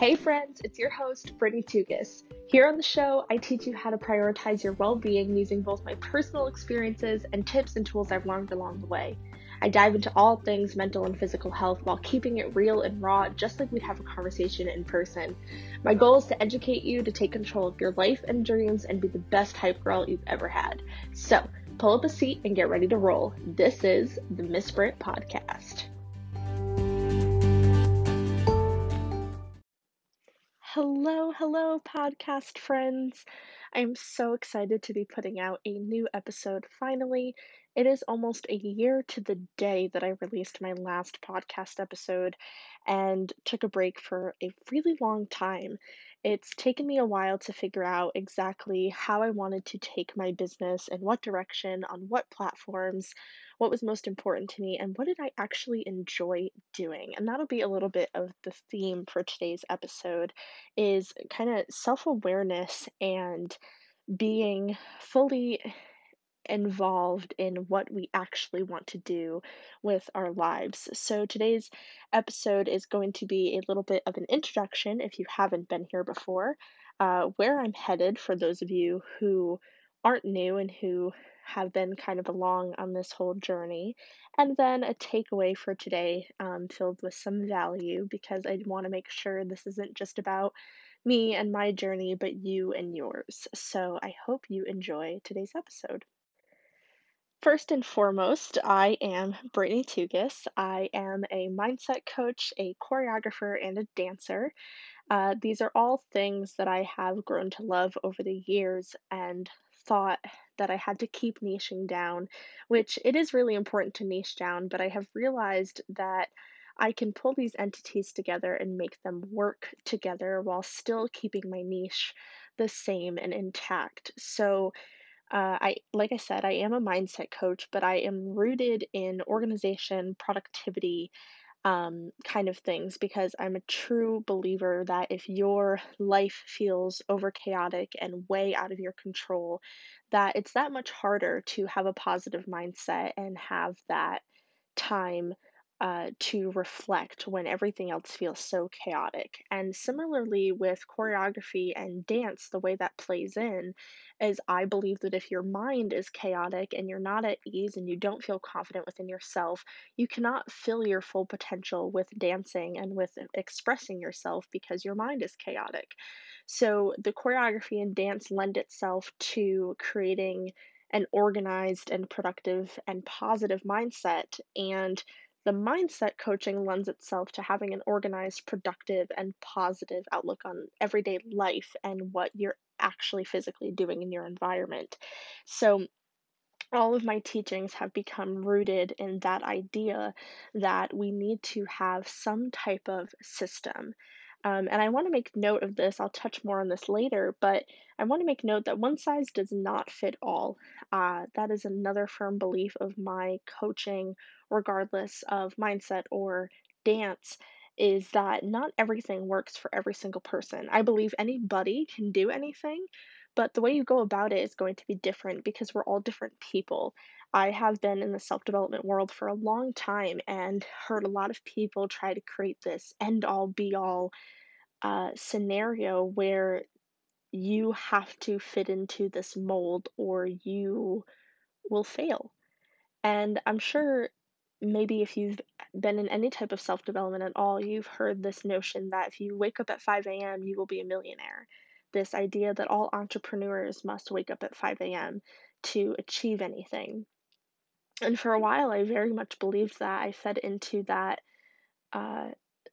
Hey friends, it's your host, Brittany Tugas. Here on the show, I teach you how to prioritize your well being using both my personal experiences and tips and tools I've learned along the way. I dive into all things mental and physical health while keeping it real and raw, just like we'd have a conversation in person. My goal is to educate you to take control of your life and dreams and be the best hype girl you've ever had. So, pull up a seat and get ready to roll. This is the Miss Brit Podcast. Hello, hello, podcast friends. I am so excited to be putting out a new episode finally. It is almost a year to the day that I released my last podcast episode and took a break for a really long time. It's taken me a while to figure out exactly how I wanted to take my business and what direction, on what platforms, what was most important to me, and what did I actually enjoy doing. And that'll be a little bit of the theme for today's episode is kind of self-awareness and being fully involved in what we actually want to do with our lives. So, today's episode is going to be a little bit of an introduction if you haven't been here before, uh, where I'm headed for those of you who aren't new and who have been kind of along on this whole journey, and then a takeaway for today um, filled with some value because I want to make sure this isn't just about me and my journey, but you and yours. So I hope you enjoy today's episode. First and foremost, I am Brittany Tugas. I am a mindset coach, a choreographer, and a dancer. Uh, these are all things that I have grown to love over the years and thought that I had to keep niching down, which it is really important to niche down, but I have realized that I can pull these entities together and make them work together while still keeping my niche the same and intact. So, uh, I like I said, I am a mindset coach, but I am rooted in organization, productivity, um, kind of things because I'm a true believer that if your life feels over chaotic and way out of your control, that it's that much harder to have a positive mindset and have that time uh, to reflect when everything else feels so chaotic. And similarly with choreography and dance, the way that plays in is I believe that if your mind is chaotic and you're not at ease and you don't feel confident within yourself, you cannot fill your full potential with dancing and with expressing yourself because your mind is chaotic. So the choreography and dance lend itself to creating an organized and productive and positive mindset and the mindset coaching lends itself to having an organized, productive, and positive outlook on everyday life and what you're actually physically doing in your environment. So, all of my teachings have become rooted in that idea that we need to have some type of system. Um, and I want to make note of this. I'll touch more on this later, but I want to make note that one size does not fit all. Uh, that is another firm belief of my coaching regardless of mindset or dance, is that not everything works for every single person. I believe anybody can do anything, but the way you go about it is going to be different because we're all different people. I have been in the self development world for a long time and heard a lot of people try to create this end all be all uh, scenario where you have to fit into this mold or you will fail. And I'm sure maybe if you've been in any type of self development at all, you've heard this notion that if you wake up at 5 a.m., you will be a millionaire. This idea that all entrepreneurs must wake up at 5 a.m. to achieve anything. And for a while, I very much believed that. I fed into that uh,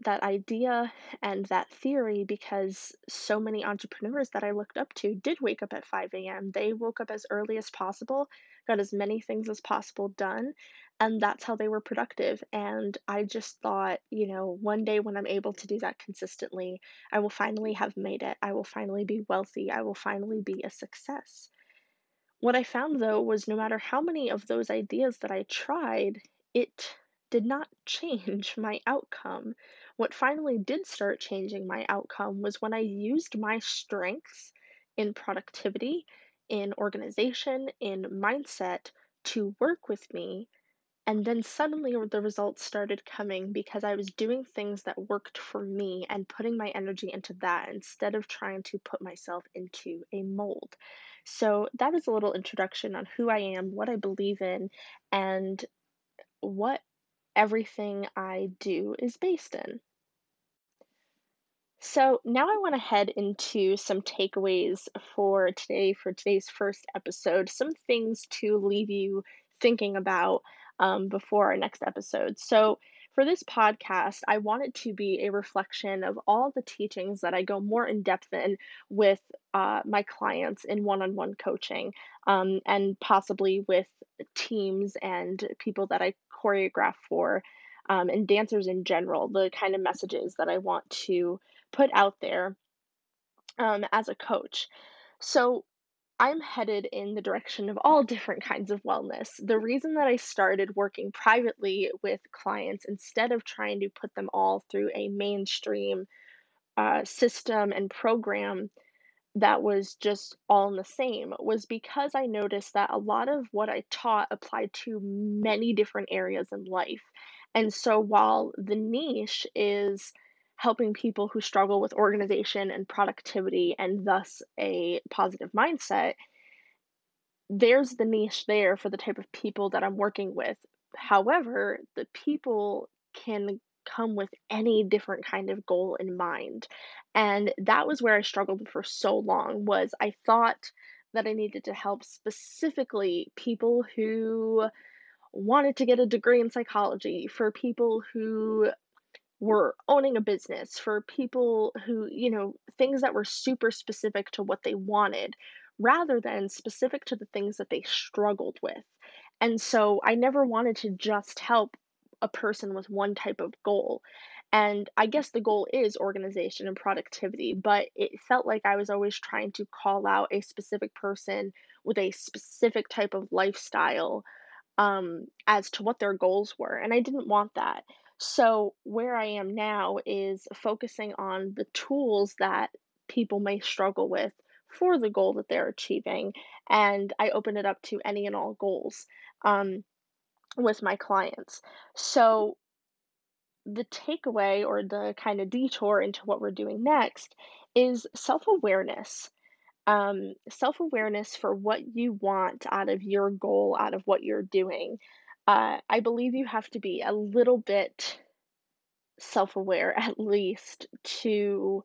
that idea and that theory because so many entrepreneurs that I looked up to did wake up at 5 a.m. They woke up as early as possible, got as many things as possible done, and that's how they were productive. And I just thought, you know, one day when I'm able to do that consistently, I will finally have made it. I will finally be wealthy. I will finally be a success. What I found though was no matter how many of those ideas that I tried, it did not change my outcome. What finally did start changing my outcome was when I used my strengths in productivity, in organization, in mindset to work with me And then suddenly the results started coming because I was doing things that worked for me and putting my energy into that instead of trying to put myself into a mold. So that is a little introduction on who I am, what I believe in, and what everything I do is based in. So now I want to head into some takeaways for today, for today's first episode, some things to leave you thinking about um, before our next episode. So, for this podcast, I want it to be a reflection of all the teachings that I go more in depth in with uh, my clients in one on one coaching um, and possibly with teams and people that I choreograph for um, and dancers in general, the kind of messages that I want to put out there um, as a coach. So I'm headed in the direction of all different kinds of wellness. The reason that I started working privately with clients instead of trying to put them all through a mainstream uh, system and program that was just all in the same was because I noticed that a lot of what I taught applied to many different areas in life. And so while the niche is helping people who struggle with organization and productivity and thus a positive mindset, there's the niche there for the type of people that I'm working with. However, the people can come with any different kind of goal in mind. And that was where I struggled for so long was I thought that I needed to help specifically people who wanted to get a degree in psychology, for people who were owning a business, for people who, you know, things that were super specific to what they wanted rather than specific to the things that they struggled with. And so I never wanted to just help a person with one type of goal. And I guess the goal is organization and productivity, but it felt like I was always trying to call out a specific person with a specific type of lifestyle um, as to what their goals were, and I didn't want that. So, where I am now is focusing on the tools that people may struggle with for the goal that they're achieving, and I open it up to any and all goals um, with my clients. So, the takeaway or the kind of detour into what we're doing next is self awareness um, self awareness for what you want out of your goal, out of what you're doing. Uh, I believe you have to be a little bit self aware, at least, to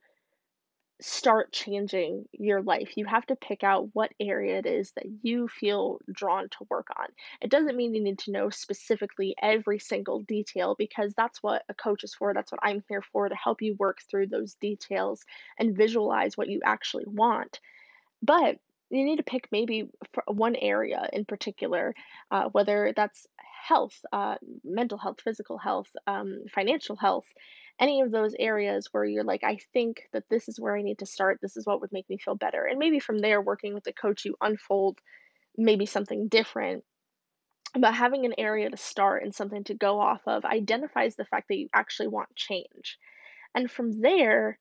start changing your life. You have to pick out what area it is that you feel drawn to work on. It doesn't mean you need to know specifically every single detail because that's what a coach is for. That's what I'm here for to help you work through those details and visualize what you actually want. But you need to pick maybe one area in particular, uh, whether that's health, uh, mental health, physical health, um, financial health, any of those areas where you're like, I think that this is where I need to start. This is what would make me feel better. And maybe from there, working with the coach, you unfold maybe something different. But having an area to start and something to go off of identifies the fact that you actually want change. And from there,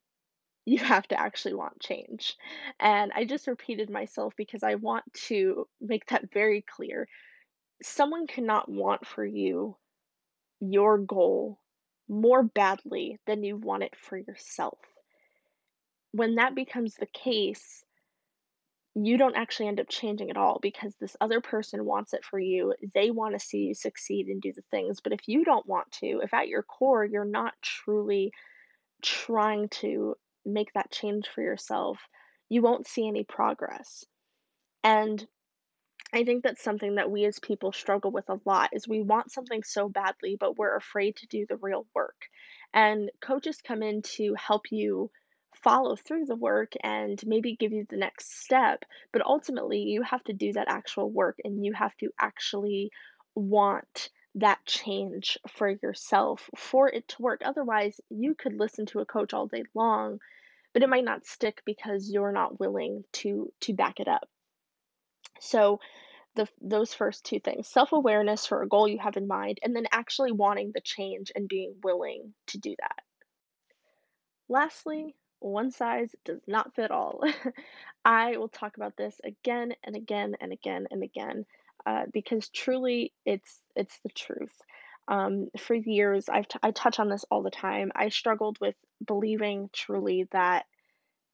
you have to actually want change. And I just repeated myself because I want to make that very clear. Someone cannot want for you your goal more badly than you want it for yourself. When that becomes the case, you don't actually end up changing at all because this other person wants it for you. They want to see you succeed and do the things. But if you don't want to, if at your core you're not truly trying to make that change for yourself, you won't see any progress. And I think that's something that we as people struggle with a lot is we want something so badly, but we're afraid to do the real work. And coaches come in to help you follow through the work and maybe give you the next step, but ultimately you have to do that actual work and you have to actually want that change for yourself for it to work. Otherwise, you could listen to a coach all day long, but it might not stick because you're not willing to to back it up. So, the those first two things, self-awareness for a goal you have in mind, and then actually wanting the change and being willing to do that. Lastly, one size does not fit all. I will talk about this again and again and again and again uh, because truly it's it's the truth. Um, for years, I've t- I touch on this all the time. I struggled with believing truly that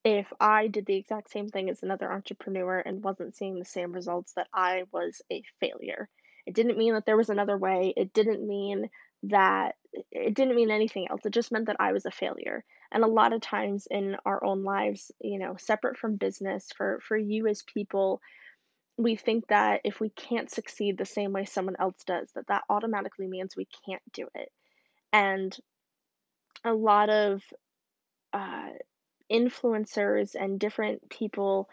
if I did the exact same thing as another entrepreneur and wasn't seeing the same results, that I was a failure. It didn't mean that there was another way. It didn't mean that it didn't mean anything else. It just meant that I was a failure. And a lot of times in our own lives, you know, separate from business, for for you as people, we think that if we can't succeed the same way someone else does, that that automatically means we can't do it. And a lot of uh, influencers and different people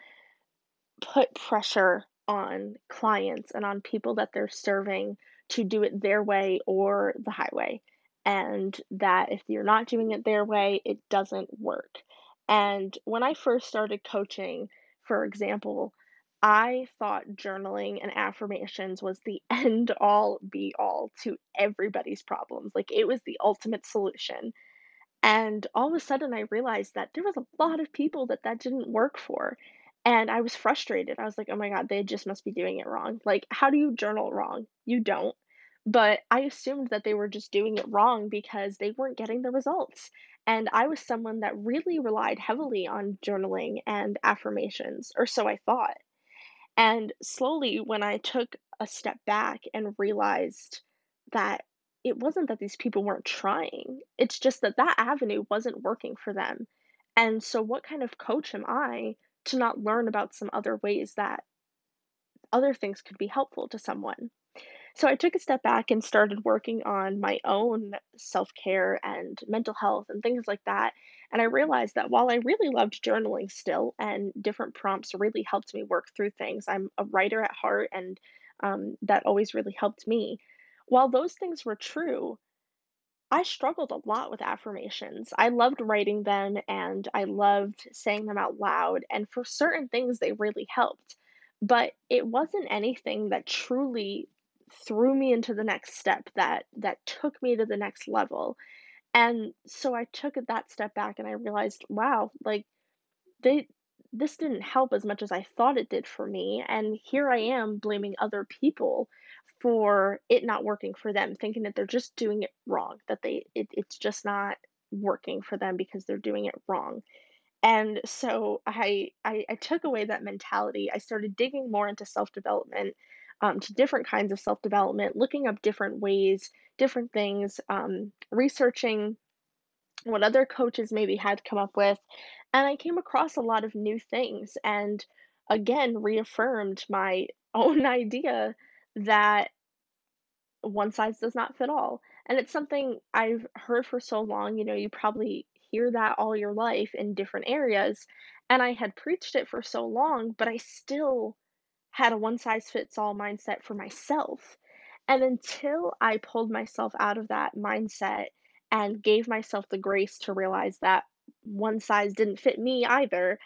put pressure on clients and on people that they're serving to do it their way or the highway. And that if you're not doing it their way, it doesn't work. And when I first started coaching, for example, I thought journaling and affirmations was the end all be all to everybody's problems. Like it was the ultimate solution. And all of a sudden, I realized that there was a lot of people that that didn't work for. And I was frustrated. I was like, oh my God, they just must be doing it wrong. Like, how do you journal wrong? You don't. But I assumed that they were just doing it wrong because they weren't getting the results. And I was someone that really relied heavily on journaling and affirmations, or so I thought. And slowly, when I took a step back and realized that it wasn't that these people weren't trying, it's just that that avenue wasn't working for them. And so, what kind of coach am I to not learn about some other ways that other things could be helpful to someone? So I took a step back and started working on my own self-care and mental health and things like that. And I realized that while I really loved journaling still, and different prompts really helped me work through things, I'm a writer at heart, and um, that always really helped me. While those things were true, I struggled a lot with affirmations. I loved writing them and I loved saying them out loud. And for certain things, they really helped. But it wasn't anything that truly threw me into the next step that that took me to the next level. And so I took that step back and I realized, wow, like they this didn't help as much as I thought it did for me, and here I am blaming other people for it not working for them, thinking that they're just doing it wrong, that they it, it's just not working for them because they're doing it wrong. And so I, I I took away that mentality. I started digging more into self-development, um, to different kinds of self-development, looking up different ways, different things, um, researching what other coaches maybe had come up with. And I came across a lot of new things and again reaffirmed my own idea that one size does not fit all. And it's something I've heard for so long, you know, you probably hear that all your life in different areas. And I had preached it for so long, but I still had a one size fits all mindset for myself. And until I pulled myself out of that mindset and gave myself the grace to realize that one size didn't fit me either,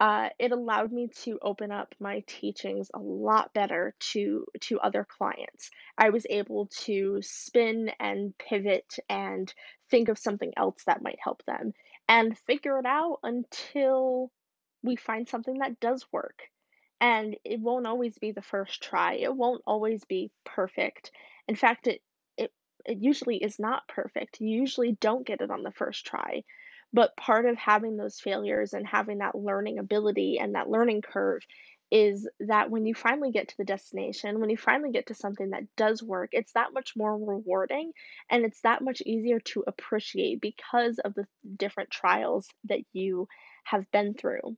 uh, it allowed me to open up my teachings a lot better to to other clients. I was able to spin and pivot and think of something else that might help them and figure it out until we find something that does work. And it won't always be the first try. It won't always be perfect. In fact, it it it usually is not perfect. You usually don't get it on the first try. But part of having those failures and having that learning ability and that learning curve is that when you finally get to the destination, when you finally get to something that does work, it's that much more rewarding and it's that much easier to appreciate because of the different trials that you have been through.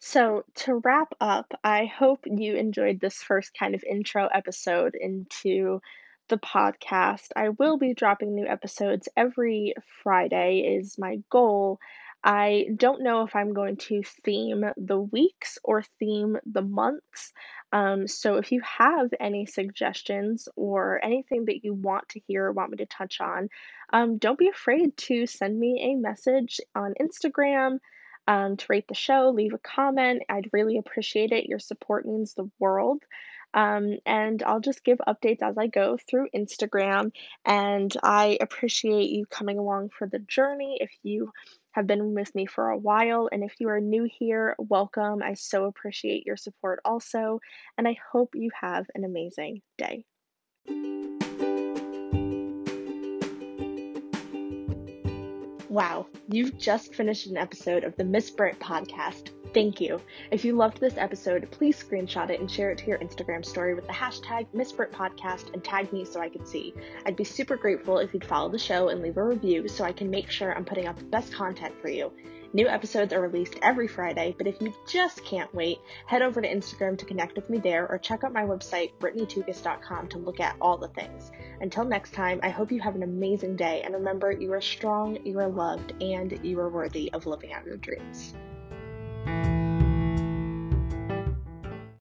So, to wrap up, I hope you enjoyed this first kind of intro episode into the podcast. I will be dropping new episodes every Friday, is my goal. I don't know if I'm going to theme the weeks or theme the months. Um, so, if you have any suggestions or anything that you want to hear or want me to touch on, um, don't be afraid to send me a message on Instagram um, to rate the show, leave a comment. I'd really appreciate it. Your support means the world. Um, and I'll just give updates as I go through Instagram. And I appreciate you coming along for the journey. If you have been with me for a while. And if you are new here, welcome. I so appreciate your support also. And I hope you have an amazing day. Wow, you've just finished an episode of the Miss Brit podcast. Thank you. If you loved this episode, please screenshot it and share it to your Instagram story with the hashtag Podcast and tag me so I can see. I'd be super grateful if you'd follow the show and leave a review so I can make sure I'm putting out the best content for you. New episodes are released every Friday, but if you just can't wait, head over to Instagram to connect with me there or check out my website, BrittanyTukas.com, to look at all the things. Until next time, I hope you have an amazing day and remember you are strong, you are loved, and you are worthy of living out your dreams.